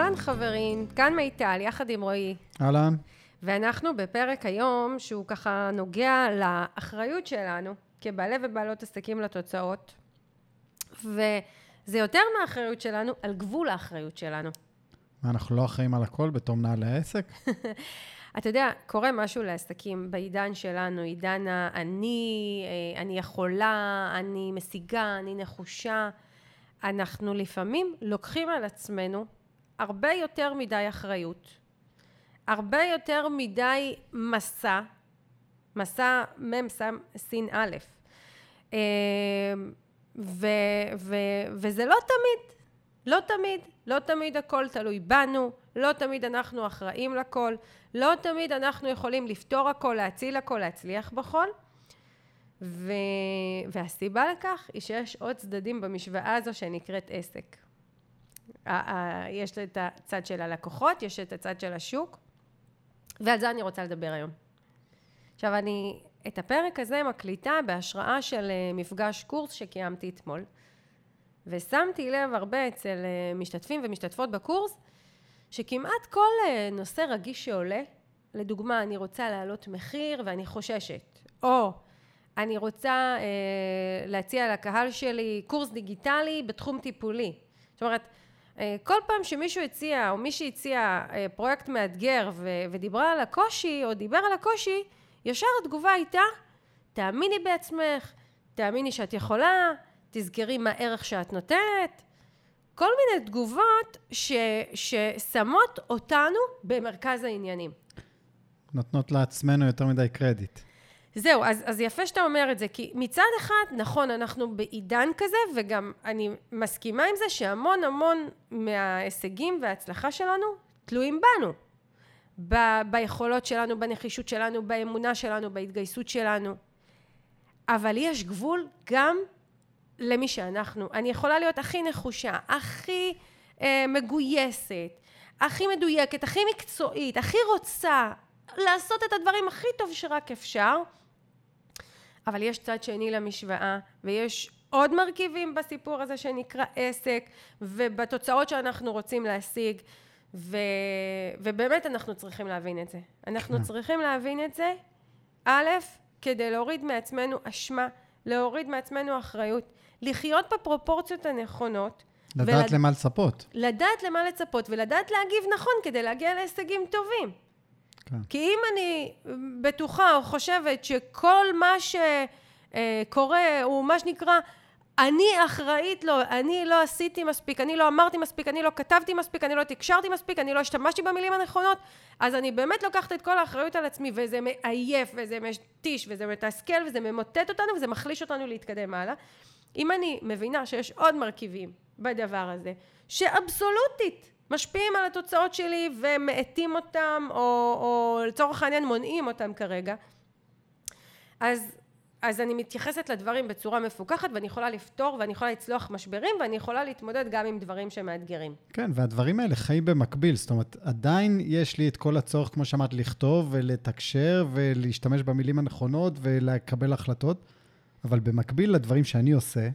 אהלן חברים, כאן מיטל, יחד עם רועי. אהלן. ואנחנו בפרק היום שהוא ככה נוגע לאחריות שלנו כבעלי ובעלות עסקים לתוצאות. וזה יותר מהאחריות שלנו, על גבול האחריות שלנו. מה, אנחנו לא אחראים על הכל בתור מנהלי העסק? אתה יודע, קורה משהו לעסקים בעידן שלנו, עידן האני, אה, אני יכולה, אני משיגה, אני נחושה. אנחנו לפעמים לוקחים על עצמנו הרבה יותר מדי אחריות, הרבה יותר מדי מסע, מסע מ' סין א', אה, ו, ו, וזה לא תמיד, לא תמיד, לא תמיד הכל תלוי בנו, לא תמיד אנחנו אחראים לכל, לא תמיד אנחנו יכולים לפתור הכל, להציל הכל, להצליח בכל. ו... והסיבה לכך היא שיש עוד צדדים במשוואה הזו שנקראת עסק. יש את הצד של הלקוחות, יש את הצד של השוק, ועל זה אני רוצה לדבר היום. עכשיו, אני את הפרק הזה מקליטה בהשראה של אה, מפגש קורס שקיימתי אתמול, ושמתי לב הרבה אצל אה, משתתפים ומשתתפות בקורס, שכמעט כל אה, נושא רגיש שעולה, לדוגמה, אני רוצה להעלות מחיר ואני חוששת, או אני רוצה אה, להציע לקהל שלי קורס דיגיטלי בתחום טיפולי. זאת אומרת, כל פעם שמישהו הציע, או מישהי הציע אה, פרויקט מאתגר ו- ודיברה על הקושי, או דיבר על הקושי, ישר התגובה הייתה, תאמיני בעצמך, תאמיני שאת יכולה, תזכרי מה הערך שאת נותנת. כל מיני תגובות ש- ששמות אותנו במרכז העניינים. נותנות לעצמנו יותר מדי קרדיט. זהו, אז, אז יפה שאתה אומר את זה, כי מצד אחד, נכון, אנחנו בעידן כזה, וגם אני מסכימה עם זה שהמון המון מההישגים וההצלחה שלנו תלויים בנו. ב- ביכולות שלנו, בנחישות שלנו, באמונה שלנו, בהתגייסות שלנו. אבל יש גבול גם למי שאנחנו. אני יכולה להיות הכי נחושה, הכי אה, מגויסת, הכי מדויקת, הכי מקצועית, הכי רוצה לעשות את הדברים הכי טוב שרק אפשר, אבל יש צד שני למשוואה, ויש עוד מרכיבים בסיפור הזה שנקרא עסק, ובתוצאות שאנחנו רוצים להשיג, ו... ובאמת אנחנו צריכים להבין את זה. אנחנו כן. צריכים להבין את זה, א', כדי להוריד מעצמנו אשמה, להוריד מעצמנו אחריות, לחיות בפרופורציות הנכונות. לדעת ולד... למה לצפות. לדעת למה לצפות ולדעת להגיב נכון כדי להגיע להישגים טובים. כן. כי אם אני בטוחה או חושבת שכל מה שקורה הוא מה שנקרא אני אחראית לו, אני לא עשיתי מספיק, אני לא אמרתי מספיק, אני לא כתבתי מספיק, אני לא תקשרתי מספיק, אני לא השתמשתי במילים הנכונות, אז אני באמת לוקחת את כל האחריות על עצמי, וזה מעייף, וזה מתיש, וזה מתסכל, וזה ממוטט אותנו, וזה מחליש אותנו להתקדם הלאה. אם אני מבינה שיש עוד מרכיבים בדבר הזה, שאבסולוטית משפיעים על התוצאות שלי ומאטים אותם, או, או לצורך העניין מונעים אותם כרגע. אז, אז אני מתייחסת לדברים בצורה מפוקחת, ואני יכולה לפתור, ואני יכולה לצלוח משברים, ואני יכולה להתמודד גם עם דברים שמאתגרים. כן, והדברים האלה חיים במקביל. זאת אומרת, עדיין יש לי את כל הצורך, כמו שאמרת, לכתוב ולתקשר ולהשתמש במילים הנכונות ולקבל החלטות, אבל במקביל לדברים שאני עושה,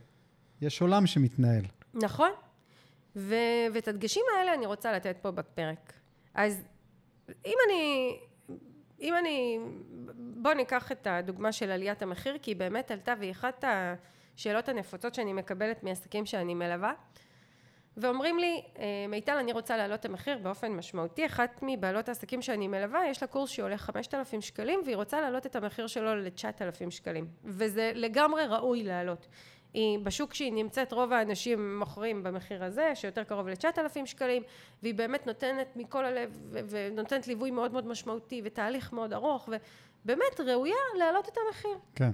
יש עולם שמתנהל. נכון. ו- ואת הדגשים האלה אני רוצה לתת פה בפרק. אז אם אני, אם אני, בואו ניקח את הדוגמה של עליית המחיר, כי היא באמת עלתה והיא אחת השאלות הנפוצות שאני מקבלת מעסקים שאני מלווה. ואומרים לי, אה, מיטל, אני רוצה להעלות את המחיר באופן משמעותי. אחת מבעלות העסקים שאני מלווה, יש לה קורס שעולה 5,000 שקלים, והיא רוצה להעלות את המחיר שלו ל-9,000 שקלים. וזה לגמרי ראוי להעלות. היא בשוק שהיא נמצאת רוב האנשים מוכרים במחיר הזה שיותר קרוב ל-9,000 שקלים והיא באמת נותנת מכל הלב ונותנת ליווי מאוד מאוד משמעותי ותהליך מאוד ארוך ובאמת ראויה להעלות את המחיר. כן.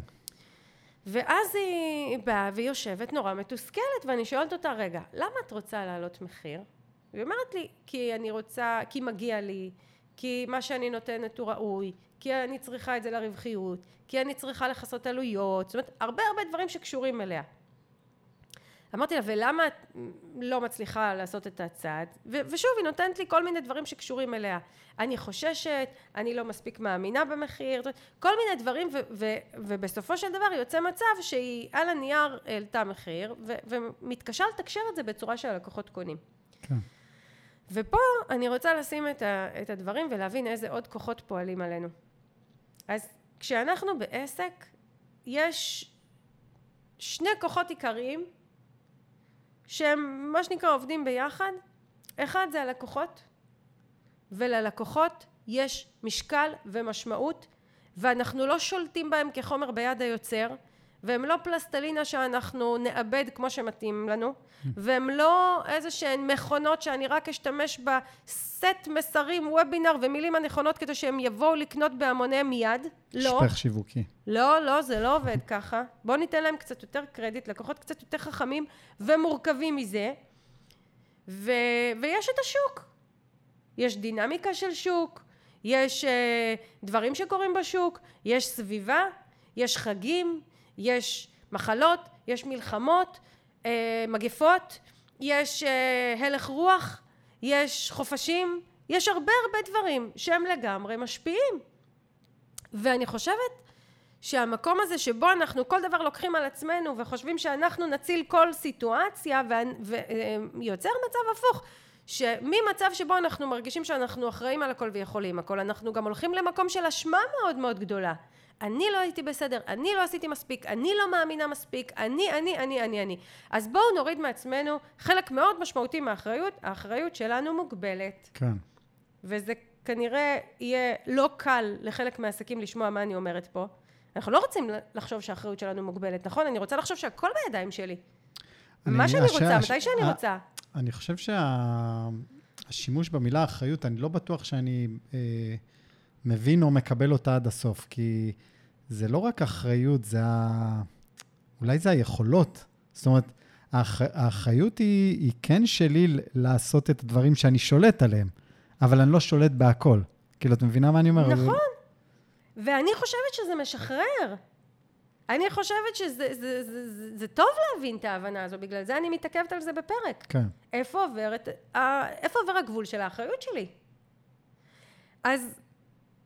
ואז היא באה והיא יושבת נורא מתוסכלת ואני שואלת אותה רגע למה את רוצה להעלות מחיר? היא אומרת לי כי אני רוצה כי מגיע לי כי מה שאני נותנת הוא ראוי כי אני צריכה את זה לרווחיות, כי אני צריכה לכסות עלויות, זאת אומרת הרבה הרבה דברים שקשורים אליה. אמרתי לה, ולמה את לא מצליחה לעשות את הצעד? ו- ושוב, היא נותנת לי כל מיני דברים שקשורים אליה. אני חוששת, אני לא מספיק מאמינה במחיר, כל מיני דברים, ו- ו- ובסופו של דבר יוצא מצב שהיא על הנייר העלתה מחיר, ו- ומתקשה לתקשר את זה בצורה שהלקוחות קונים. כן. ופה אני רוצה לשים את, ה, את הדברים ולהבין איזה עוד כוחות פועלים עלינו. אז כשאנחנו בעסק, יש שני כוחות עיקריים שהם מה שנקרא עובדים ביחד. אחד זה הלקוחות, וללקוחות יש משקל ומשמעות, ואנחנו לא שולטים בהם כחומר ביד היוצר, והם לא פלסטלינה שאנחנו נאבד כמו שמתאים לנו, והם לא איזה שהן מכונות שאני רק אשתמש בסט מסרים, וובינר ומילים הנכונות כדי שהם יבואו לקנות בהמוניהם מיד. לא. שפך שיווקי. לא, לא, זה לא עובד ככה. בואו ניתן להם קצת יותר קרדיט, לקוחות קצת יותר חכמים ומורכבים מזה. ו... ויש את השוק. יש דינמיקה של שוק, יש uh, דברים שקורים בשוק, יש סביבה, יש חגים, יש מחלות, יש מלחמות, אה, מגפות, יש אה, הלך רוח, יש חופשים, יש הרבה הרבה דברים שהם לגמרי משפיעים. ואני חושבת שהמקום הזה שבו אנחנו כל דבר לוקחים על עצמנו וחושבים שאנחנו נציל כל סיטואציה ויוצר אה, מצב הפוך שממצב שבו אנחנו מרגישים שאנחנו אחראים על הכל ויכולים הכל אנחנו גם הולכים למקום של אשמה מאוד מאוד גדולה אני לא הייתי בסדר, אני לא עשיתי מספיק, אני לא מאמינה מספיק, אני, אני, אני, אני, אני. אז בואו נוריד מעצמנו חלק מאוד משמעותי מהאחריות, האחריות שלנו מוגבלת. כן. וזה כנראה יהיה לא קל לחלק מהעסקים לשמוע מה אני אומרת פה. אנחנו לא רוצים לחשוב שהאחריות שלנו מוגבלת, נכון? אני רוצה לחשוב שהכל בידיים שלי. מה שאני רוצה, מתי שאני רוצה. אני חושב שהשימוש שה... במילה אחריות, אני לא בטוח שאני אה, מבין או מקבל אותה עד הסוף, כי זה לא רק אחריות, זה ה... אולי זה היכולות. זאת אומרת, האח... האחריות היא, היא כן שלי לעשות את הדברים שאני שולט עליהם, אבל אני לא שולט בהכל. כאילו, את מבינה מה אני אומר? נכון. ואני חושבת שזה משחרר. אני חושבת שזה זה, זה, זה, זה טוב להבין את ההבנה הזו, בגלל זה אני מתעכבת על זה בפרק. כן. איפה עובר, את, איפה עובר הגבול של האחריות שלי? אז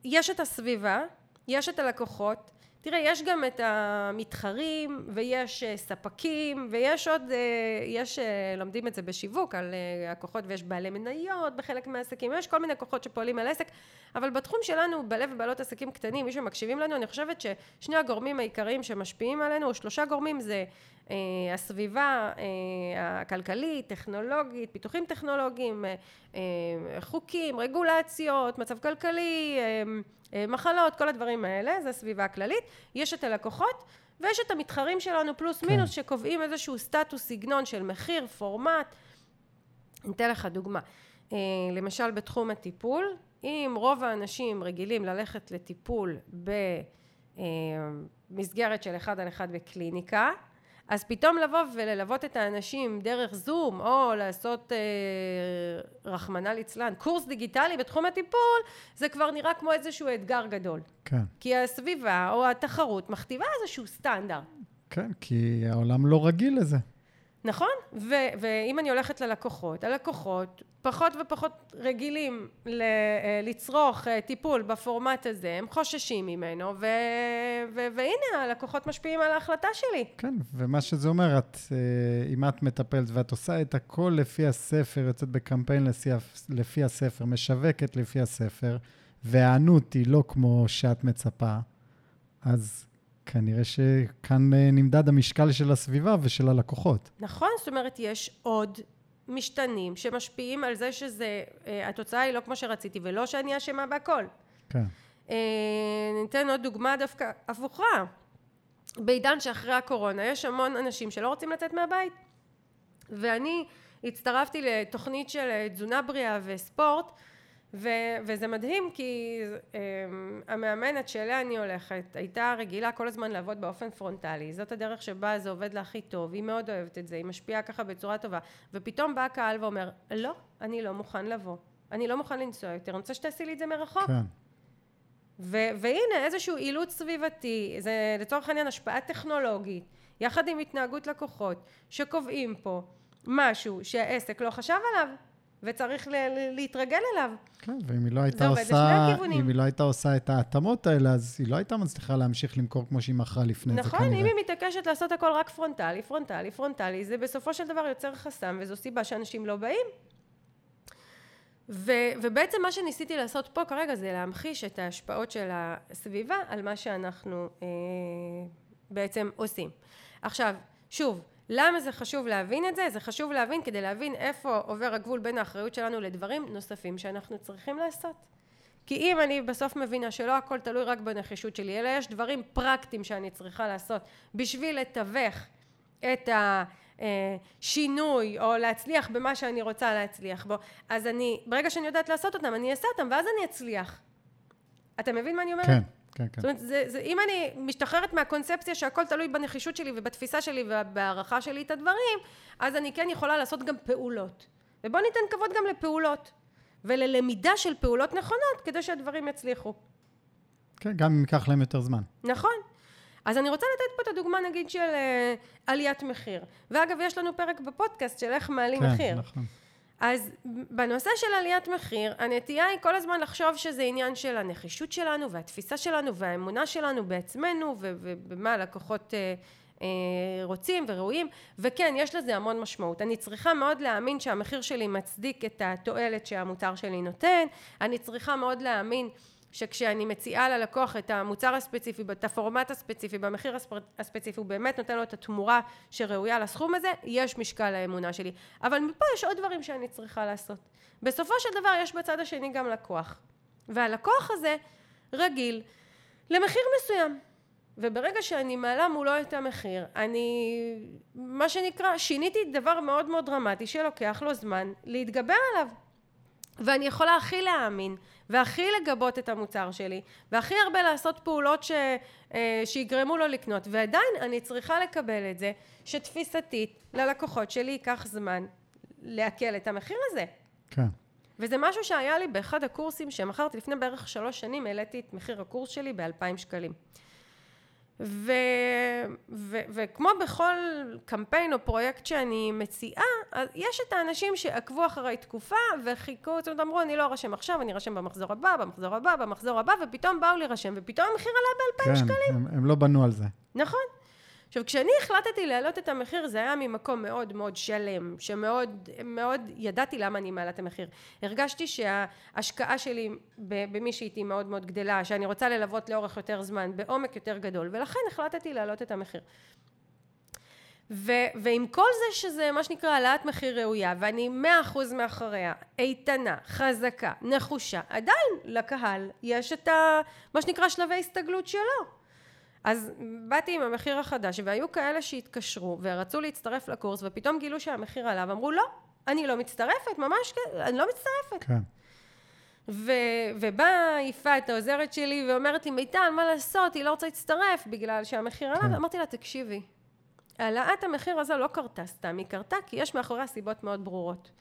יש את הסביבה, יש את הלקוחות, תראה, יש גם את המתחרים, ויש אה, ספקים, ויש עוד, אה, יש, אה, לומדים את זה בשיווק על הכוחות, ויש בעלי מניות בחלק מהעסקים, יש כל מיני כוחות שפועלים על עסק, אבל בתחום שלנו, בעלי ובעלות עסקים קטנים, מי שמקשיבים לנו, אני חושבת ששני הגורמים העיקריים שמשפיעים עלינו, או שלושה גורמים, זה הסביבה הכלכלית, טכנולוגית, פיתוחים טכנולוגיים, חוקים, רגולציות, מצב כלכלי, מחלות, כל הדברים האלה, זה הסביבה הכללית. יש את הלקוחות, ויש את המתחרים שלנו פלוס כן. מינוס, שקובעים איזשהו סטטוס, סגנון של מחיר, פורמט. אני אתן לך דוגמה. אה, למשל בתחום הטיפול, אם רוב האנשים רגילים ללכת לטיפול במסגרת של אחד על אחד בקליניקה, אז פתאום לבוא וללוות את האנשים דרך זום, או לעשות, אה, רחמנא ליצלן, קורס דיגיטלי בתחום הטיפול, זה כבר נראה כמו איזשהו אתגר גדול. כן. כי הסביבה או התחרות מכתיבה איזשהו סטנדרט. כן, כי העולם לא רגיל לזה. נכון, ו- ואם אני הולכת ללקוחות, הלקוחות פחות ופחות רגילים ל- אה, לצרוך אה, טיפול בפורמט הזה, הם חוששים ממנו, ו- ו- והנה הלקוחות משפיעים על ההחלטה שלי. כן, ומה שזה אומר, את, אה, אם את מטפלת ואת עושה את הכל לפי הספר, יוצאת בקמפיין לפי, לפי הספר, משווקת לפי הספר, והענות היא לא כמו שאת מצפה, אז כנראה שכאן אה, נמדד המשקל של הסביבה ושל הלקוחות. נכון, זאת אומרת, יש עוד משתנים שמשפיעים על זה שזה, אה, התוצאה היא לא כמו שרציתי, ולא שאני אשמה בהכל. כן. אה, ניתן עוד דוגמה דווקא הפוכה. בעידן שאחרי הקורונה יש המון אנשים שלא רוצים לצאת מהבית. ואני הצטרפתי לתוכנית של תזונה בריאה וספורט, ו- וזה מדהים כי um, המאמנת שאליה אני הולכת הייתה רגילה כל הזמן לעבוד באופן פרונטלי. זאת הדרך שבה זה עובד לה הכי טוב היא מאוד אוהבת את זה היא משפיעה ככה בצורה טובה. ופתאום בא הקהל ואומר לא אני לא מוכן לבוא. אני לא מוכן לנסוע יותר אני רוצה שתעשי לי את זה מרחוק. כן. ו- והנה איזשהו אילוץ סביבתי זה לצורך העניין השפעה טכנולוגית יחד עם התנהגות לקוחות שקובעים פה משהו שהעסק לא חשב עליו וצריך להתרגל אליו. כן, ואם היא לא הייתה עושה, אם היא לא הייתה עושה את ההתאמות האלה, אז היא לא הייתה מצליחה להמשיך למכור כמו שהיא מכרה לפני נכון, זה כנראה. נכון, אם היא מתעקשת לעשות הכל רק פרונטלי, פרונטלי, פרונטלי, זה בסופו של דבר יוצר חסם, וזו סיבה שאנשים לא באים. ו, ובעצם מה שניסיתי לעשות פה כרגע זה להמחיש את ההשפעות של הסביבה על מה שאנחנו אה, בעצם עושים. עכשיו, שוב, למה זה חשוב להבין את זה? זה חשוב להבין כדי להבין איפה עובר הגבול בין האחריות שלנו לדברים נוספים שאנחנו צריכים לעשות. כי אם אני בסוף מבינה שלא הכל תלוי רק בנחישות שלי, אלא יש דברים פרקטיים שאני צריכה לעשות בשביל לתווך את השינוי או להצליח במה שאני רוצה להצליח בו, אז אני, ברגע שאני יודעת לעשות אותם, אני אעשה אותם ואז אני אצליח. אתה מבין מה אני אומרת? כן, כן, כן. זאת אומרת, זה, זה, אם אני משתחררת מהקונספציה שהכל תלוי בנחישות שלי ובתפיסה שלי ובהערכה שלי את הדברים, אז אני כן יכולה לעשות גם פעולות. ובואו ניתן כבוד גם לפעולות. וללמידה של פעולות נכונות כדי שהדברים יצליחו. כן, גם אם ייקח להם יותר זמן. נכון. אז אני רוצה לתת פה את הדוגמה נגיד של uh, עליית מחיר. ואגב, יש לנו פרק בפודקאסט של איך מעלים כן, מחיר. נכון. אז בנושא של עליית מחיר, הנטייה היא כל הזמן לחשוב שזה עניין של הנחישות שלנו והתפיסה שלנו והאמונה שלנו בעצמנו ובמה הלקוחות uh, uh, רוצים וראויים, וכן, יש לזה המון משמעות. אני צריכה מאוד להאמין שהמחיר שלי מצדיק את התועלת שהמוצר שלי נותן, אני צריכה מאוד להאמין שכשאני מציעה ללקוח את המוצר הספציפי, את הפורמט הספציפי, במחיר הספציפי, הוא באמת נותן לו את התמורה שראויה לסכום הזה, יש משקל לאמונה שלי. אבל מפה יש עוד דברים שאני צריכה לעשות. בסופו של דבר יש בצד השני גם לקוח. והלקוח הזה רגיל למחיר מסוים. וברגע שאני מעלה מולו את המחיר, אני, מה שנקרא, שיניתי דבר מאוד מאוד דרמטי שלוקח לו זמן להתגבר עליו. ואני יכולה הכי להאמין והכי לגבות את המוצר שלי והכי הרבה לעשות פעולות ש, אה, שיגרמו לו לקנות ועדיין אני צריכה לקבל את זה שתפיסתית ללקוחות שלי ייקח זמן לעכל את המחיר הזה. כן. וזה משהו שהיה לי באחד הקורסים שמכרתי לפני בערך שלוש שנים העליתי את מחיר הקורס שלי באלפיים שקלים. ו, ו, וכמו בכל קמפיין או פרויקט שאני מציעה, יש את האנשים שעקבו אחרי תקופה וחיכו, זאת אומרת, אמרו, אני לא ארשם עכשיו, אני ארשם במחזור הבא, במחזור הבא, במחזור הבא, ופתאום באו להירשם, ופתאום המחיר עלה באלפיים כן, שקלים. הם, הם לא בנו על זה. נכון. עכשיו, כשאני החלטתי להעלות את המחיר, זה היה ממקום מאוד מאוד שלם, שמאוד מאוד ידעתי למה אני מעלה את המחיר. הרגשתי שההשקעה שלי במי שהייתי מאוד מאוד גדלה, שאני רוצה ללוות לאורך יותר זמן, בעומק יותר גדול, ולכן החלטתי להעלות את המחיר. ו- ועם כל זה שזה מה שנקרא העלאת מחיר ראויה, ואני מאה אחוז מאחוריה, איתנה, חזקה, נחושה, עדיין לקהל יש את ה... מה שנקרא שלבי הסתגלות שלו. אז באתי עם המחיר החדש והיו כאלה שהתקשרו ורצו להצטרף לקורס ופתאום גילו שהמחיר עלה ואמרו לא, אני לא מצטרפת, ממש כן, אני לא מצטרפת. כן. ו- ובאה יפעת העוזרת שלי ואומרת לי מיטל מה לעשות היא לא רוצה להצטרף בגלל שהמחיר עלה כן. ואמרתי לה תקשיבי העלאת המחיר הזו לא קרתה סתם היא קרתה כי יש מאחוריה סיבות מאוד ברורות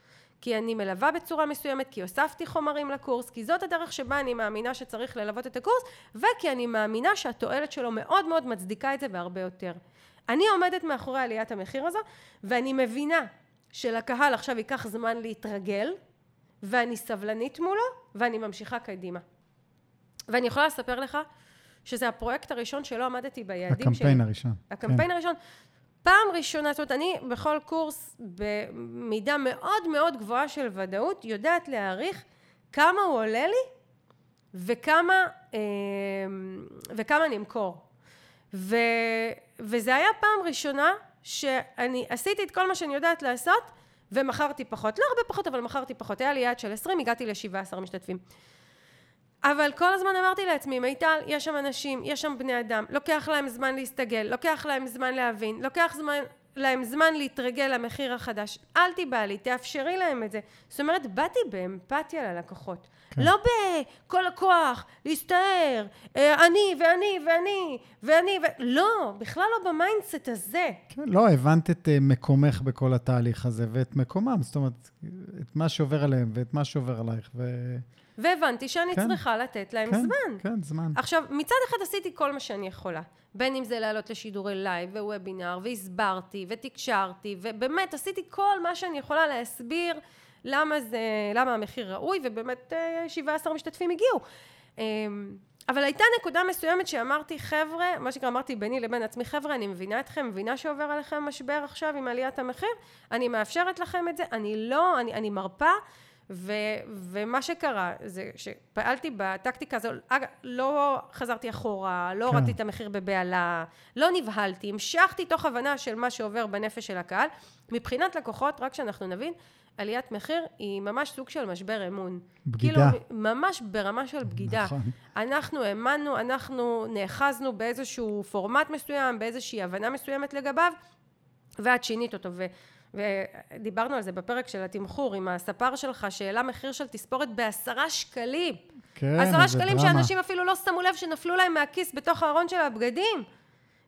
כי אני מלווה בצורה מסוימת, כי הוספתי חומרים לקורס, כי זאת הדרך שבה אני מאמינה שצריך ללוות את הקורס, וכי אני מאמינה שהתועלת שלו מאוד מאוד מצדיקה את זה והרבה יותר. אני עומדת מאחורי עליית המחיר הזו, ואני מבינה שלקהל עכשיו ייקח זמן להתרגל, ואני סבלנית מולו, ואני ממשיכה קדימה. ואני יכולה לספר לך שזה הפרויקט הראשון שלא עמדתי ביעדים שלי. הקמפיין הראשון. הקמפיין כן. הראשון. פעם ראשונה, זאת אומרת, אני בכל קורס במידה מאוד מאוד גבוהה של ודאות יודעת להעריך כמה הוא עולה לי וכמה, אה, וכמה אני אמכור. ו, וזה היה פעם ראשונה שאני עשיתי את כל מה שאני יודעת לעשות ומכרתי פחות. לא הרבה פחות, אבל מכרתי פחות. היה לי יעד של 20, הגעתי ל-17 משתתפים. אבל כל הזמן אמרתי לעצמי, מיטל, יש שם אנשים, יש שם בני אדם, לוקח להם זמן להסתגל, לוקח להם זמן להבין, לוקח זמן, להם זמן להתרגל למחיר החדש. אל תיבהלי, תאפשרי להם את זה. זאת אומרת, באתי באמפתיה ללקוחות. כן. לא בכל הכוח, להסתער, אה, אני ואני ואני ואני ו... לא, בכלל לא ב mindset הזה. כן, לא, הבנת את אה, מקומך בכל התהליך הזה, ואת מקומם, זאת אומרת, את מה שעובר עליהם ואת מה שעובר עלייך, ו... והבנתי שאני כן. צריכה לתת להם כן, זמן. כן, זמן. עכשיו, מצד אחד עשיתי כל מה שאני יכולה. בין אם זה לעלות לשידורי live ו webinar, והסברתי, ותקשרתי, ובאמת עשיתי כל מה שאני יכולה להסביר למה זה, למה המחיר ראוי, ובאמת אה, 17 משתתפים הגיעו. אמ, אבל הייתה נקודה מסוימת שאמרתי, חבר'ה, מה שנקרא, אמרתי ביני לבין עצמי, חבר'ה, אני מבינה אתכם, מבינה שעובר עליכם משבר עכשיו עם עליית המחיר, אני מאפשרת לכם את זה, אני לא, אני, אני מרפה, ו, ומה שקרה זה שפעלתי בטקטיקה הזו, אגב, לא חזרתי אחורה, לא כן. הורדתי את המחיר בבהלה, לא נבהלתי, המשכתי תוך הבנה של מה שעובר בנפש של הקהל. מבחינת לקוחות, רק שאנחנו נבין, עליית מחיר היא ממש סוג של משבר אמון. בגידה. כאילו, ממש ברמה של בגידה. נכון. אנחנו האמנו, אנחנו נאחזנו באיזשהו פורמט מסוים, באיזושהי הבנה מסוימת לגביו, ואת שינית אותו. ו, ודיברנו על זה בפרק של התמחור, עם הספר שלך, שהעלה מחיר של תספורת בעשרה שקלים. כן, עשרה זה שקלים דרמה. שאנשים אפילו לא שמו לב שנפלו להם מהכיס בתוך הארון של הבגדים.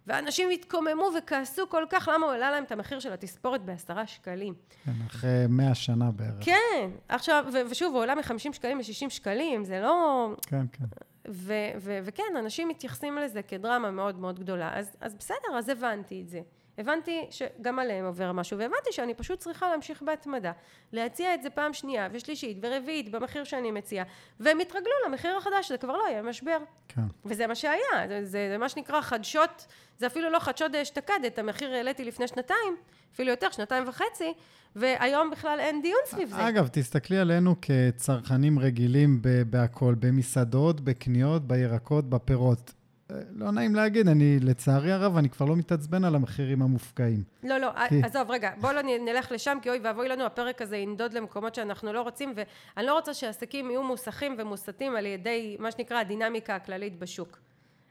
ואנשים התקוממו וכעסו כל כך, למה הוא העלה להם את המחיר של התספורת בעשרה שקלים. כן, אחרי 100 שנה בערך. כן, עכשיו, ו- ושוב, הוא עולה מ-50 שקלים ל-60 שקלים, זה לא... כן, כן. ו- ו- וכן, אנשים מתייחסים לזה כדרמה מאוד מאוד גדולה. אז, אז בסדר, אז הבנתי את זה. הבנתי שגם עליהם עובר משהו, והבנתי שאני פשוט צריכה להמשיך בהתמדה. להציע את זה פעם שנייה ושלישית ורביעית במחיר שאני מציעה, והם התרגלו למחיר החדש, זה כבר לא יהיה משבר. כן. וזה מה שהיה, זה, זה, זה מה שנקרא חדשות, זה אפילו לא חדשות דאשתקד, את המחיר העליתי לפני שנתיים, אפילו יותר, שנתיים וחצי, והיום בכלל אין דיון סביב זה. אגב, תסתכלי עלינו כצרכנים רגילים ב- בהכל, במסעדות, בקניות, בירקות, בפירות. אה, לא נעים להגיד, אני, לצערי הרב, אני כבר לא מתעצבן על המחירים המופקעים. לא, לא, כי- עזוב, רגע, בואו לא נלך לשם, כי אוי ואבוי לנו, הפרק הזה ינדוד למקומות שאנחנו לא רוצים, ואני לא רוצה שעסקים יהיו מוסכים ומוסתים על ידי מה שנקרא הדינמיקה הכללית בשוק.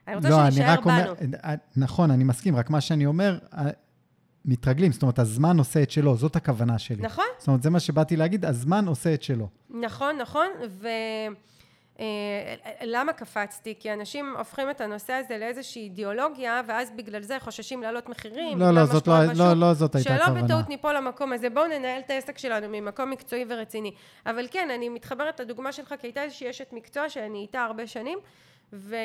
אני רוצה לא, שנישאר רק אומר, בנו. אה, נכון, אני מסכים, רק מה שאני אומר, אה, מתרגלים, זאת אומרת, הזמן עושה את שלו, זאת הכוונה שלי. נכון, זאת אומרת, זה מה שבאתי להגיד, הזמן עושה את שלו. נכון, נכון, ו... אה, למה קפצתי? כי אנשים הופכים את הנושא הזה לאיזושהי אידיאולוגיה, ואז בגלל זה חוששים להעלות מחירים. לא, לא, זאת לא-. לא- לא זאת הייתה שלא הכוונה. בטעות ניפול למקום הזה. בואו ננהל את העסק שלנו ממקום מקצועי ורציני. אבל כן, אני מתחברת לדוגמה שלך, כי הייתה איזושהי אשת מקצוע שאני איתה הרבה שנים, ו...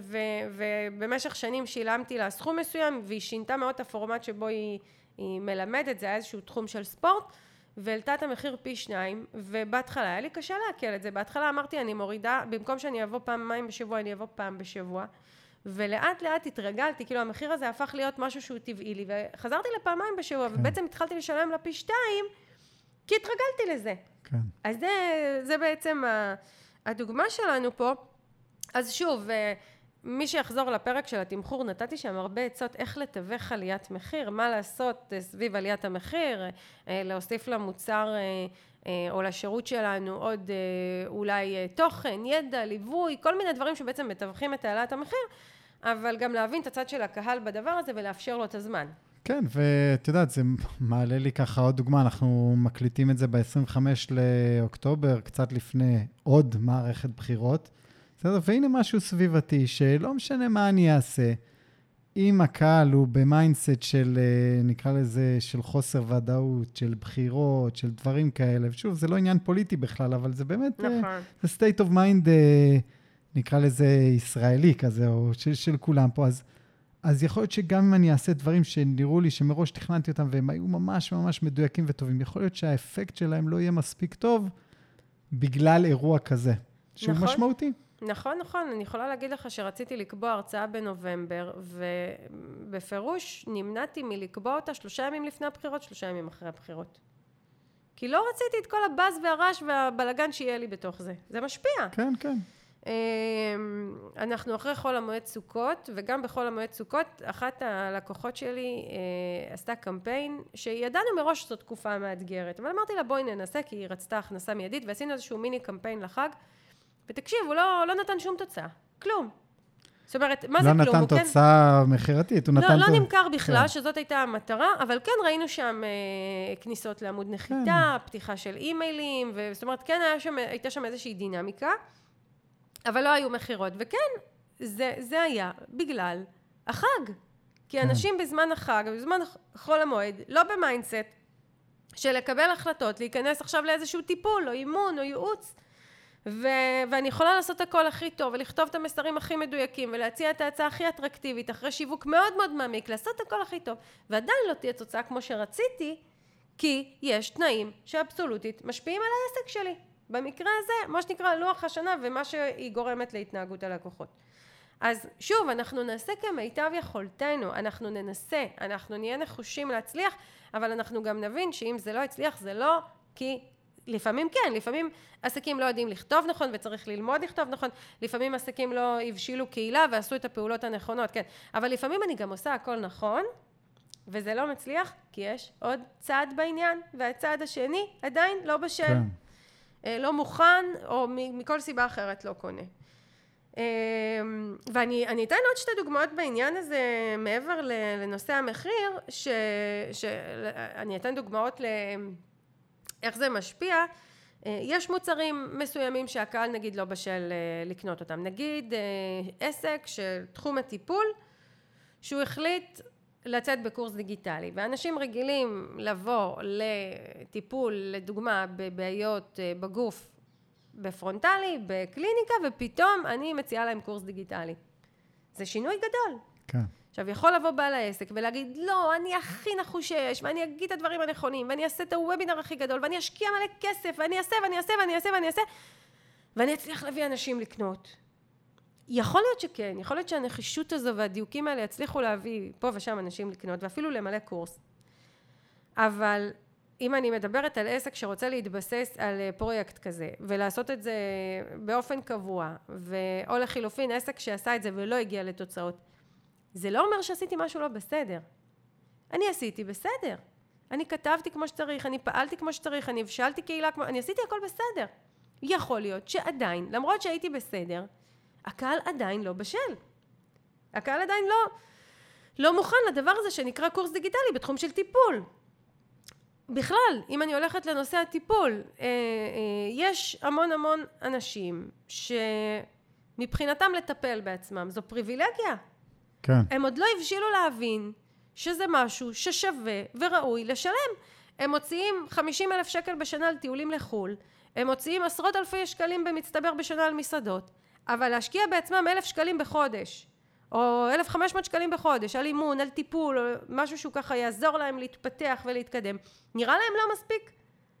ו... ובמשך שנים שילמתי לה סכום מסוים, והיא שינתה מאוד את הפורמט שבו היא, היא מלמדת, זה היה איזשהו תחום של ספורט. והעלתה את המחיר פי שניים, ובהתחלה היה לי קשה לעכל את זה. בהתחלה אמרתי, אני מורידה, במקום שאני אבוא פעמיים בשבוע, אני אבוא פעם בשבוע. ולאט לאט התרגלתי, כאילו המחיר הזה הפך להיות משהו שהוא טבעי לי, וחזרתי לפעמיים בשבוע, כן. ובעצם התחלתי לשלם לה פי שתיים, כי התרגלתי לזה. כן. אז זה, זה בעצם הדוגמה שלנו פה. אז שוב, אה, מי שיחזור לפרק של התמחור, נתתי שם הרבה עצות איך לתווך עליית מחיר, מה לעשות אה, סביב עליית המחיר, אה, להוסיף למוצר אה, אה, או לשירות שלנו עוד אה, אולי אה, תוכן, ידע, ליווי, כל מיני דברים שבעצם מתווכים את העלאת המחיר, אבל גם להבין את הצד של הקהל בדבר הזה ולאפשר לו את הזמן. כן, ואת יודעת, זה מעלה לי ככה עוד דוגמה, אנחנו מקליטים את זה ב-25 לאוקטובר, קצת לפני עוד מערכת בחירות. בסדר? והנה משהו סביבתי, שלא משנה מה אני אעשה, אם הקהל הוא ב mindset של, אה, נקרא לזה, של חוסר ודאות, של בחירות, של דברים כאלה, ושוב, זה לא עניין פוליטי בכלל, אבל זה באמת, אה, נכון. זה state of mind, אה, נקרא לזה ישראלי כזה, או של, של כולם פה. אז, אז יכול להיות שגם אם אני אעשה דברים שנראו לי שמראש תכננתי אותם והם היו ממש ממש מדויקים וטובים, יכול להיות שהאפקט שלהם לא יהיה מספיק טוב בגלל אירוע כזה, שהוא נכון. משמעותי. נכון, נכון, אני יכולה להגיד לך שרציתי לקבוע הרצאה בנובמבר, ובפירוש נמנעתי מלקבוע אותה שלושה ימים לפני הבחירות, שלושה ימים אחרי הבחירות. כי לא רציתי את כל הבאז והרעש והבלגן שיהיה לי בתוך זה. זה משפיע. כן, כן. אמ, אנחנו אחרי חול המועד סוכות, וגם בחול המועד סוכות, אחת הלקוחות שלי אה, עשתה קמפיין, שידענו מראש שזו תקופה מאתגרת, אבל אמרתי לה בואי ננסה, כי היא רצתה הכנסה מיידית, ועשינו איזשהו מיני קמפיין לחג, ותקשיב, הוא לא, לא נתן שום תוצאה, כלום. זאת אומרת, מה זה לא כלום? נתן הוא כן- תוצאה מכירתית, הוא לא, נתן... לא ת- נמכר בכלל, כן. שזאת הייתה המטרה, אבל כן ראינו שם אה, כניסות לעמוד נחיתה, פתיחה של אימיילים, ו- זאת אומרת, כן שם, הייתה שם איזושהי דינמיקה, אבל לא היו מכירות. וכן, זה, זה היה בגלל החג. כי כן. אנשים בזמן החג, בזמן חול המועד, לא ב mindset של לקבל החלטות, להיכנס עכשיו לאיזשהו טיפול, או אימון, או ייעוץ. ו- ואני יכולה לעשות הכל הכי טוב, ולכתוב את המסרים הכי מדויקים, ולהציע את ההצעה הכי אטרקטיבית, אחרי שיווק מאוד מאוד מעמיק, לעשות הכל הכי טוב, ועדיין לא תהיה תוצאה כמו שרציתי, כי יש תנאים שאבסולוטית משפיעים על העסק שלי. במקרה הזה, מה שנקרא לוח השנה ומה שהיא גורמת להתנהגות הלקוחות. אז שוב, אנחנו נעשה כמיטב יכולתנו, אנחנו ננסה, אנחנו נהיה נחושים להצליח, אבל אנחנו גם נבין שאם זה לא יצליח, זה לא כי לפעמים כן, לפעמים עסקים לא יודעים לכתוב נכון וצריך ללמוד לכתוב נכון, לפעמים עסקים לא הבשילו קהילה ועשו את הפעולות הנכונות, כן, אבל לפעמים אני גם עושה הכל נכון, וזה לא מצליח, כי יש עוד צעד בעניין, והצעד השני עדיין לא בשל. כן. אה, לא מוכן, או מכל סיבה אחרת לא קונה. אה, ואני אתן עוד שתי דוגמאות בעניין הזה, מעבר לנושא המחיר, שאני אתן דוגמאות לאיך זה משפיע. אה, יש מוצרים מסוימים שהקהל נגיד לא בשל לקנות אותם. נגיד עסק של תחום הטיפול, שהוא החליט לצאת בקורס דיגיטלי ואנשים רגילים לבוא לטיפול לדוגמה בבעיות אה, בגוף בפרונטלי, בקליניקה ופתאום אני מציעה להם קורס דיגיטלי. זה שינוי גדול. כן. עכשיו יכול לבוא בעל העסק ולהגיד לא אני הכי נחוש שיש ואני אגיד את הדברים הנכונים ואני אעשה את הוובינר הכי גדול ואני אשקיע מלא כסף ואני אעשה ואני אעשה ואני אעשה ואני אעשה ואני אצליח להביא אנשים לקנות יכול להיות שכן, יכול להיות שהנחישות הזו והדיוקים האלה יצליחו להביא פה ושם אנשים לקנות ואפילו למלא קורס. אבל אם אני מדברת על עסק שרוצה להתבסס על אה, פרויקט כזה ולעשות את זה באופן קבוע או לחילופין עסק שעשה את זה ולא הגיע לתוצאות זה לא אומר שעשיתי משהו לא בסדר אני עשיתי בסדר אני כתבתי כמו שצריך אני פעלתי כמו שצריך אני הבשלתי קהילה כמו אני עשיתי הכל בסדר יכול להיות שעדיין למרות שהייתי בסדר הקהל עדיין לא בשל. הקהל עדיין לא, לא מוכן לדבר הזה שנקרא קורס דיגיטלי בתחום של טיפול. בכלל, אם אני הולכת לנושא הטיפול, אה, אה, יש המון המון אנשים שמבחינתם לטפל בעצמם זו פריבילגיה. כן. הם עוד לא הבשילו להבין שזה משהו ששווה וראוי לשלם. הם מוציאים 50 אלף שקל בשנה על טיולים לחו"ל, הם מוציאים עשרות אלפי שקלים במצטבר בשנה על מסעדות. אבל להשקיע בעצמם אלף שקלים בחודש או אלף חמש מאות שקלים בחודש על אימון, על טיפול, או משהו שהוא ככה יעזור להם להתפתח ולהתקדם, נראה להם לא מספיק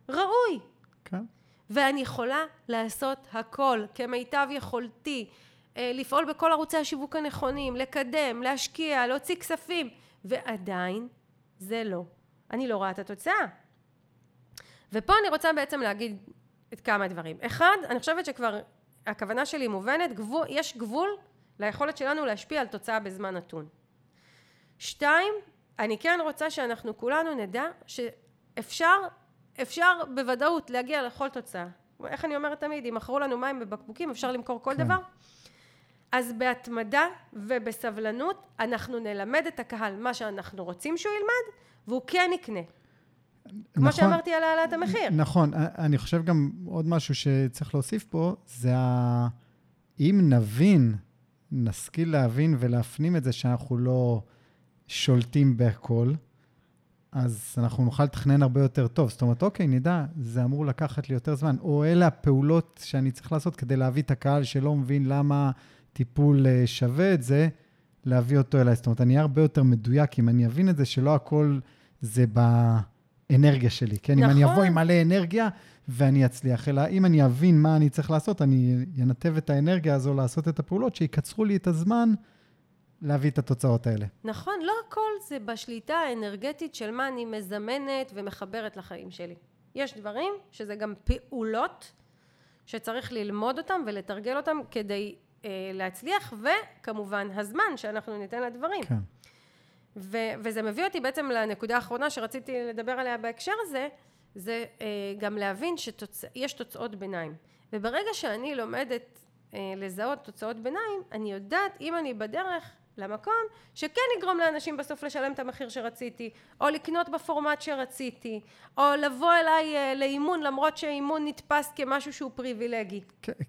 ראוי. כן. ואני יכולה לעשות הכל כמיטב יכולתי, לפעול בכל ערוצי השיווק הנכונים, לקדם, להשקיע, להוציא כספים, ועדיין זה לא. אני לא רואה את התוצאה. ופה אני רוצה בעצם להגיד את כמה דברים. אחד, אני חושבת שכבר הכוונה שלי מובנת, גבול, יש גבול ליכולת שלנו להשפיע על תוצאה בזמן נתון. שתיים, אני כן רוצה שאנחנו כולנו נדע שאפשר אפשר בוודאות להגיע לכל תוצאה. איך אני אומרת תמיד, אם מכרו לנו מים בבקבוקים אפשר למכור כל כן. דבר. אז בהתמדה ובסבלנות אנחנו נלמד את הקהל מה שאנחנו רוצים שהוא ילמד והוא כן יקנה. כמו נכון, שאמרתי על העלאת המחיר. נכון, אני חושב גם עוד משהו שצריך להוסיף פה, זה ה... אם נבין, נשכיל להבין ולהפנים את זה שאנחנו לא שולטים בהכל, אז אנחנו נוכל לתכנן הרבה יותר טוב. זאת אומרת, אוקיי, נדע, זה אמור לקחת לי יותר זמן, או אלה הפעולות שאני צריך לעשות כדי להביא את הקהל שלא מבין למה טיפול אה, שווה את זה, להביא אותו אליי. זאת אומרת, אני אהיה הרבה יותר מדויק אם אני אבין את זה, שלא הכל זה ב... האנרגיה שלי, כן? נכון. אם אני אבוא עם מלא אנרגיה ואני אצליח, אלא אם אני אבין מה אני צריך לעשות, אני אנתב את האנרגיה הזו לעשות את הפעולות שיקצרו לי את הזמן להביא את התוצאות האלה. נכון, לא הכל זה בשליטה האנרגטית של מה אני מזמנת ומחברת לחיים שלי. יש דברים שזה גם פעולות שצריך ללמוד אותם ולתרגל אותם כדי להצליח, וכמובן הזמן שאנחנו ניתן לדברים. כן. ו- וזה מביא אותי בעצם לנקודה האחרונה שרציתי לדבר עליה בהקשר הזה, זה אה, גם להבין שיש תוצאות ביניים. וברגע שאני לומדת אה, לזהות תוצאות ביניים, אני יודעת אם אני בדרך למקום שכן יגרום לאנשים בסוף לשלם את המחיר שרציתי, או לקנות בפורמט שרציתי, או לבוא אליי אה, לאימון למרות שאימון נתפס כמשהו שהוא פריבילגי.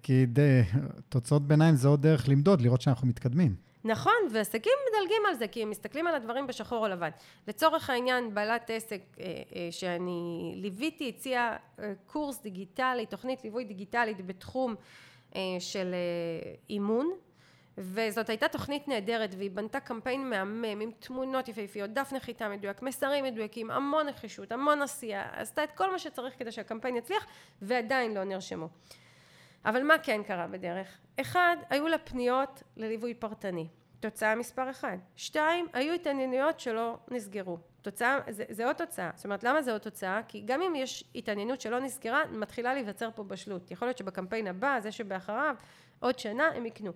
כי די, תוצאות ביניים זה עוד דרך למדוד, לראות שאנחנו מתקדמים. נכון, ועסקים מדלגים על זה, כי הם מסתכלים על הדברים בשחור או לבן. לצורך העניין, בעלת עסק אה, אה, שאני ליוויתי, הציעה אה, קורס דיגיטלי, תוכנית ליווי דיגיטלית בתחום של אימון, וזאת הייתה תוכנית נהדרת, והיא בנתה קמפיין מהמם, עם תמונות יפהפיות, דף נחיתה מדויק, מסרים מדויקים, המון נחישות, המון עשייה, עשתה את כל מה שצריך כדי שהקמפיין יצליח, ועדיין לא נרשמו. אבל מה כן קרה בדרך? אחד, היו לה פניות לליווי פרטני, תוצאה מספר אחד. שתיים, היו התעניינויות שלא נסגרו. תוצאה, זה, זה עוד תוצאה. זאת אומרת, למה זה עוד תוצאה? כי גם אם יש התעניינות שלא נסגרה, מתחילה להיווצר פה בשלות. יכול להיות שבקמפיין הבא, זה שבאחריו, עוד שנה, הם יקנו.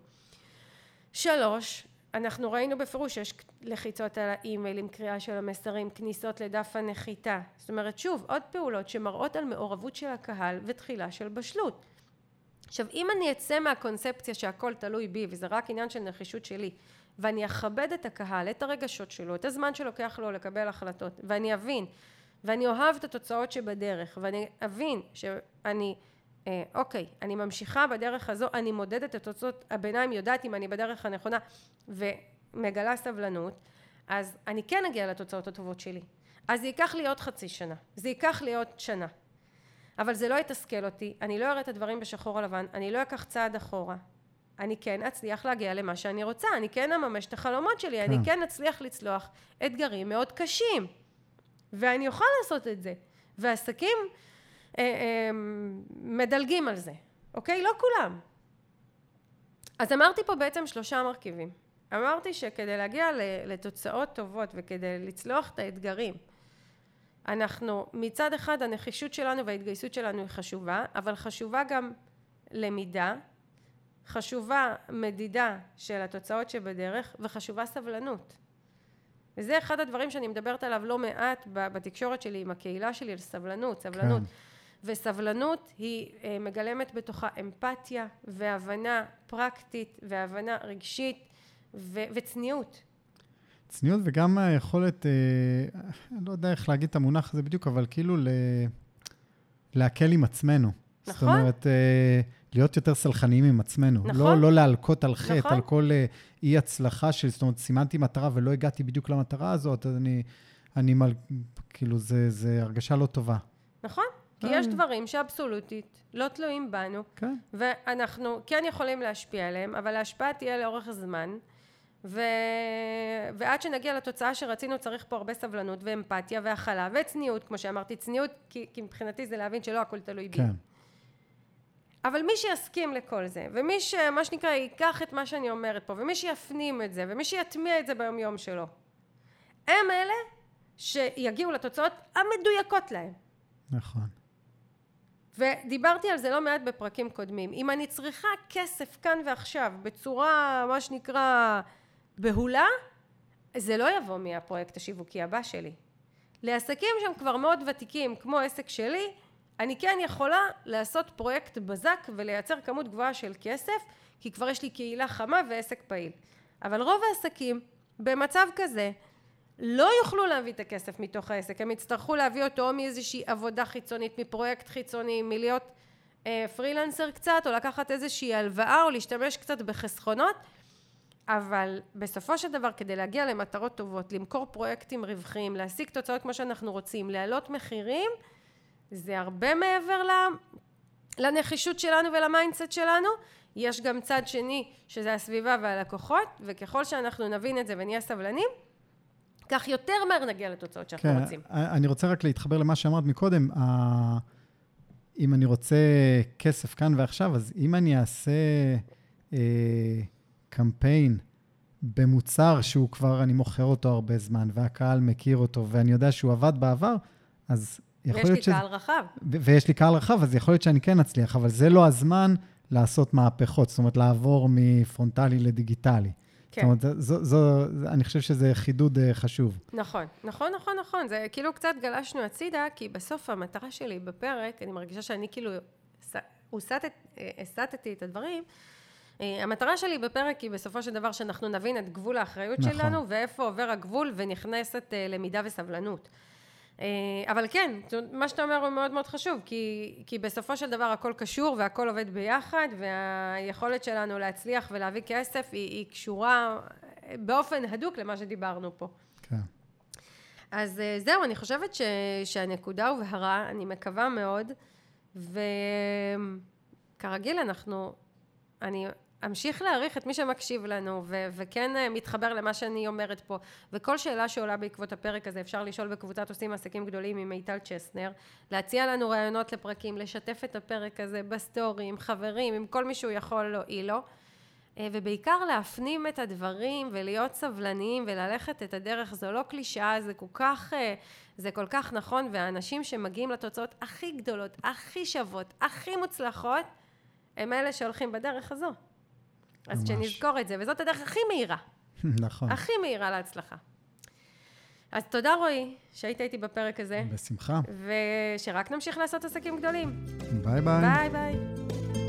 שלוש, אנחנו ראינו בפירוש שיש לחיצות על האימיילים, קריאה של המסרים, כניסות לדף הנחיתה. זאת אומרת, שוב, עוד פעולות שמראות על מעורבות של הקהל ותחילה של בשלות. עכשיו, אם אני אצא מהקונספציה שהכל תלוי בי, וזה רק עניין של נחישות שלי, ואני אכבד את הקהל, את הרגשות שלו, את הזמן שלוקח לו לקבל החלטות, ואני אבין, ואני אוהב את התוצאות שבדרך, ואני אבין שאני, אה, אוקיי, אני ממשיכה בדרך הזו, אני מודדת את תוצאות הביניים, יודעת אם אני בדרך הנכונה, ומגלה סבלנות, אז אני כן אגיע לתוצאות הטובות שלי. אז זה ייקח לי עוד חצי שנה, זה ייקח לי עוד שנה. אבל זה לא יתסכל אותי, אני לא אראה את הדברים בשחור לבן, אני לא אקח צעד אחורה. אני כן אצליח להגיע למה שאני רוצה, אני כן אממש את החלומות שלי, כן. אני כן אצליח לצלוח אתגרים מאוד קשים. ואני אוכל לעשות את זה. ועסקים מדלגים על זה, אוקיי? לא כולם. אז אמרתי פה בעצם שלושה מרכיבים. אמרתי שכדי להגיע לתוצאות טובות וכדי לצלוח את האתגרים, אנחנו מצד אחד הנחישות שלנו וההתגייסות שלנו היא חשובה, אבל חשובה גם למידה, חשובה מדידה של התוצאות שבדרך וחשובה סבלנות. וזה אחד הדברים שאני מדברת עליו לא מעט בתקשורת שלי עם הקהילה שלי על סבלנות, סבלנות. כן. וסבלנות היא אה, מגלמת בתוכה אמפתיה והבנה פרקטית והבנה רגשית ו- וצניעות. צניעות וגם היכולת, אה, לא יודע איך להגיד את המונח הזה בדיוק, אבל כאילו ל... להקל עם עצמנו. נכון. זאת אומרת, אה, להיות יותר סלחניים עם עצמנו. נכון. לא, לא להלקות על חטא, נכון. על כל אה, אי הצלחה של, זאת אומרת, סימנתי מטרה ולא הגעתי בדיוק למטרה הזאת, אז אני, אני מל... כאילו, זה, זה הרגשה לא טובה. נכון. כי יש דברים שאבסולוטית לא תלויים בנו, כן. ואנחנו כן יכולים להשפיע עליהם, אבל ההשפעה תהיה לאורך זמן. ו... ועד שנגיע לתוצאה שרצינו צריך פה הרבה סבלנות ואמפתיה והכלה וצניעות, כמו שאמרתי, צניעות, כי, כי מבחינתי זה להבין שלא הכל תלוי בי. כן. אבל מי שיסכים לכל זה, ומי שמה שנקרא ייקח את מה שאני אומרת פה, ומי שיפנים את זה, ומי שיטמיע את זה ביום יום שלו, הם אלה שיגיעו לתוצאות המדויקות להם. נכון. ודיברתי על זה לא מעט בפרקים קודמים. אם אני צריכה כסף כאן ועכשיו, בצורה, מה שנקרא, בהולה, זה לא יבוא מהפרויקט השיווקי הבא שלי. לעסקים שהם כבר מאוד ותיקים, כמו עסק שלי, אני כן יכולה לעשות פרויקט בזק ולייצר כמות גבוהה של כסף, כי כבר יש לי קהילה חמה ועסק פעיל. אבל רוב העסקים במצב כזה לא יוכלו להביא את הכסף מתוך העסק, הם יצטרכו להביא אותו או מאיזושהי עבודה חיצונית, מפרויקט חיצוני, מלהיות אה, פרילנסר קצת, או לקחת איזושהי הלוואה, או להשתמש קצת בחסכונות, אבל בסופו של דבר כדי להגיע למטרות טובות, למכור פרויקטים רווחיים, להשיג תוצאות כמו שאנחנו רוצים, להעלות מחירים, זה הרבה מעבר לנחישות שלנו ול mindset שלנו. יש גם צד שני שזה הסביבה והלקוחות, וככל שאנחנו נבין את זה ונהיה סבלנים, כך יותר מהר נגיע לתוצאות שאנחנו כן, רוצים. אני רוצה רק להתחבר למה שאמרת מקודם. אם אני רוצה כסף כאן ועכשיו, אז אם אני אעשה אה, קמפיין במוצר שהוא כבר, אני מוכר אותו הרבה זמן, והקהל מכיר אותו, ואני יודע שהוא עבד בעבר, אז יכול להיות ש... ויש לי קהל רחב. ויש לי קהל רחב, אז יכול להיות שאני כן אצליח, אבל זה לא הזמן לעשות מהפכות, זאת אומרת, לעבור מפרונטלי לדיגיטלי. כן. זאת אומרת, זו, זו, זו, אני חושב שזה חידוד אה, חשוב. נכון, נכון, נכון, נכון. זה כאילו קצת גלשנו הצידה, כי בסוף המטרה שלי בפרק, אני מרגישה שאני כאילו הסטתי את הדברים. אה, המטרה שלי בפרק היא בסופו של דבר שאנחנו נבין את גבול האחריות נכון. שלנו, ואיפה עובר הגבול ונכנסת אה, למידה וסבלנות. אה, אבל כן, מה שאתה אומר הוא מאוד מאוד חשוב, כי, כי בסופו של דבר הכל קשור והכל עובד ביחד, והיכולת שלנו להצליח ולהביא כסף היא, היא קשורה באופן הדוק למה שדיברנו פה. כן. אז אה, זהו, אני חושבת ש, שהנקודה הובהרה, אני מקווה מאוד, וכרגיל אנחנו, אני אמשיך להעריך את מי שמקשיב לנו ו- וכן אה, מתחבר למה שאני אומרת פה. וכל שאלה שעולה בעקבות הפרק הזה אפשר לשאול בקבוצת עושים עסקים גדולים עם מיטל צ'סנר להציע לנו רעיונות לפרקים לשתף את הפרק הזה בסטורי עם חברים עם כל מי שהוא יכול להועיל לו ובעיקר להפנים את הדברים ולהיות סבלניים וללכת את הדרך, זו לא קלישאה, זה כל כך, אה, זה כל כך נכון, והאנשים שמגיעים לתוצאות הכי גדולות, הכי שוות, הכי מוצלחות, הם אלה שהולכים בדרך הזו. אז ממש. שנזכור את זה, וזאת הדרך הכי מהירה, נכון. הכי מהירה להצלחה. אז תודה רועי, שהיית איתי בפרק הזה, בשמחה. ושרק נמשיך לעשות עסקים גדולים. ביי ביי. ביי ביי.